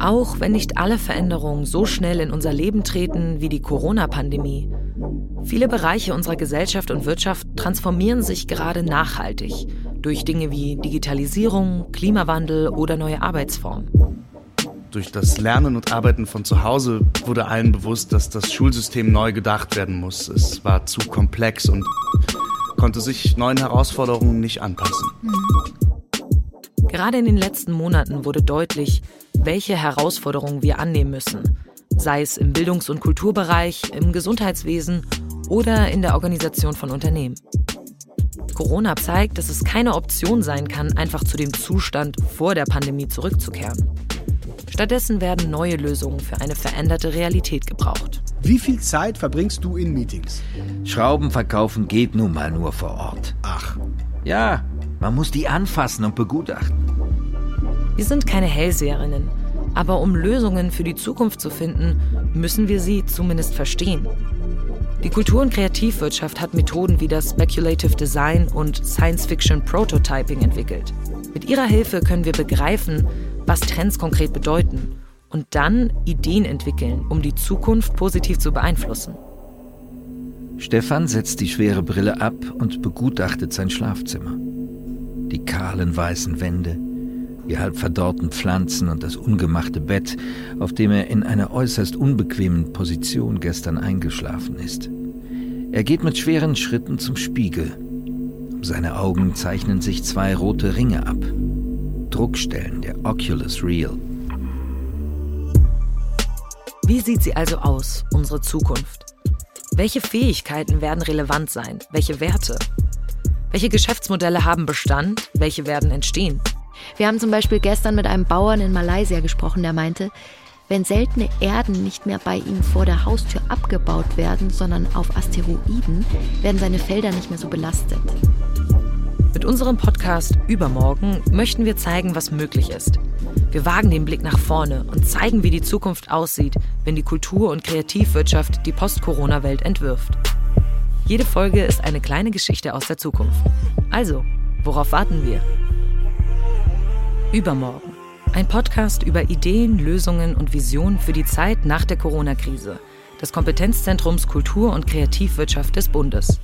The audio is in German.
Auch wenn nicht alle Veränderungen so schnell in unser Leben treten wie die Corona-Pandemie, viele Bereiche unserer Gesellschaft und Wirtschaft transformieren sich gerade nachhaltig durch Dinge wie Digitalisierung, Klimawandel oder neue Arbeitsformen. Durch das Lernen und Arbeiten von zu Hause wurde allen bewusst, dass das Schulsystem neu gedacht werden muss. Es war zu komplex und konnte sich neuen Herausforderungen nicht anpassen. Gerade in den letzten Monaten wurde deutlich, welche Herausforderungen wir annehmen müssen, sei es im Bildungs- und Kulturbereich, im Gesundheitswesen oder in der Organisation von Unternehmen. Corona zeigt, dass es keine Option sein kann, einfach zu dem Zustand vor der Pandemie zurückzukehren. Stattdessen werden neue Lösungen für eine veränderte Realität gebraucht. Wie viel Zeit verbringst du in Meetings? Schrauben verkaufen geht nun mal nur vor Ort. Ach. Ja, man muss die anfassen und begutachten. Wir sind keine Hellseherinnen, aber um Lösungen für die Zukunft zu finden, müssen wir sie zumindest verstehen. Die Kultur- und Kreativwirtschaft hat Methoden wie das Speculative Design und Science-Fiction Prototyping entwickelt. Mit ihrer Hilfe können wir begreifen, was Trends konkret bedeuten und dann Ideen entwickeln, um die Zukunft positiv zu beeinflussen. Stefan setzt die schwere Brille ab und begutachtet sein Schlafzimmer. Die kahlen weißen Wände, die halb verdorrten Pflanzen und das ungemachte Bett, auf dem er in einer äußerst unbequemen Position gestern eingeschlafen ist. Er geht mit schweren Schritten zum Spiegel. Um seine Augen zeichnen sich zwei rote Ringe ab. Druckstellen der Oculus Real. Wie sieht sie also aus, unsere Zukunft? Welche Fähigkeiten werden relevant sein? Welche Werte? Welche Geschäftsmodelle haben Bestand? Welche werden entstehen? Wir haben zum Beispiel gestern mit einem Bauern in Malaysia gesprochen, der meinte, wenn seltene Erden nicht mehr bei ihm vor der Haustür abgebaut werden, sondern auf Asteroiden, werden seine Felder nicht mehr so belastet. Mit unserem Podcast Übermorgen möchten wir zeigen, was möglich ist. Wir wagen den Blick nach vorne und zeigen, wie die Zukunft aussieht, wenn die Kultur- und Kreativwirtschaft die Post-Corona-Welt entwirft. Jede Folge ist eine kleine Geschichte aus der Zukunft. Also, worauf warten wir? Übermorgen. Ein Podcast über Ideen, Lösungen und Visionen für die Zeit nach der Corona-Krise des Kompetenzzentrums Kultur- und Kreativwirtschaft des Bundes.